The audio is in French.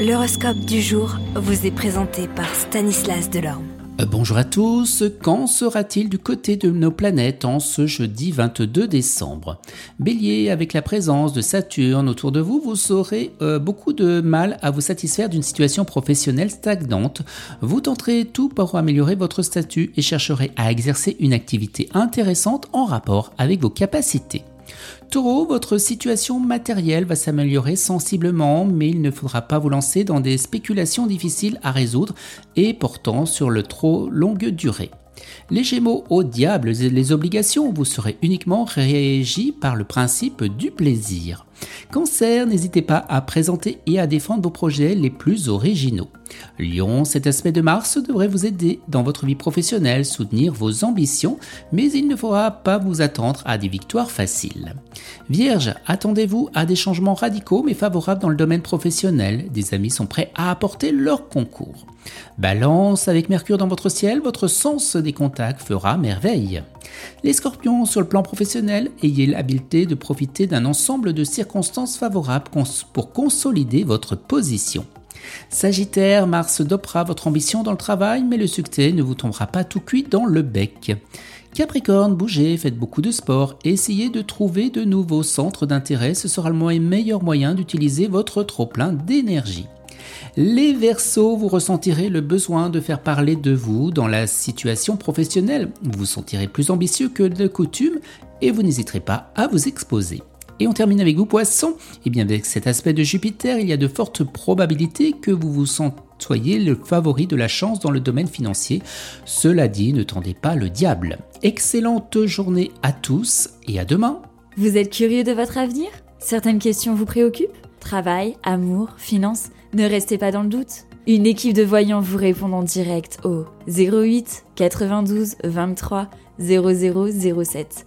L'horoscope du jour vous est présenté par Stanislas Delorme. Euh, bonjour à tous, quand sera-t-il du côté de nos planètes en ce jeudi 22 décembre? Bélier, avec la présence de Saturne autour de vous, vous aurez euh, beaucoup de mal à vous satisfaire d'une situation professionnelle stagnante. Vous tenterez tout pour améliorer votre statut et chercherez à exercer une activité intéressante en rapport avec vos capacités. Taureau, votre situation matérielle va s'améliorer sensiblement, mais il ne faudra pas vous lancer dans des spéculations difficiles à résoudre et portant sur le trop longue durée. Les Gémeaux, au diable les obligations, vous serez uniquement régi par le principe du plaisir. Cancer, n'hésitez pas à présenter et à défendre vos projets les plus originaux. Lion, cet aspect de Mars devrait vous aider dans votre vie professionnelle, soutenir vos ambitions, mais il ne faudra pas vous attendre à des victoires faciles. Vierge, attendez-vous à des changements radicaux mais favorables dans le domaine professionnel. Des amis sont prêts à apporter leur concours. Balance, avec Mercure dans votre ciel, votre sens des contacts fera merveille. Les scorpions, sur le plan professionnel, ayez l'habileté de profiter d'un ensemble de circonstances favorables pour consolider votre position. Sagittaire, Mars dopera votre ambition dans le travail, mais le succès ne vous tombera pas tout cuit dans le bec. Capricorne, bougez, faites beaucoup de sport, essayez de trouver de nouveaux centres d'intérêt, ce sera le meilleur moyen d'utiliser votre trop-plein d'énergie. Les Verseaux, vous ressentirez le besoin de faire parler de vous dans la situation professionnelle. Vous vous sentirez plus ambitieux que de coutume et vous n'hésiterez pas à vous exposer. Et on termine avec vous, Poissons. Et eh bien, avec cet aspect de Jupiter, il y a de fortes probabilités que vous vous soyez le favori de la chance dans le domaine financier. Cela dit, ne tendez pas le diable. Excellente journée à tous et à demain. Vous êtes curieux de votre avenir? Certaines questions vous préoccupent? Travail, amour, finances? Ne restez pas dans le doute. Une équipe de voyants vous répond en direct au 08 92 23 0007.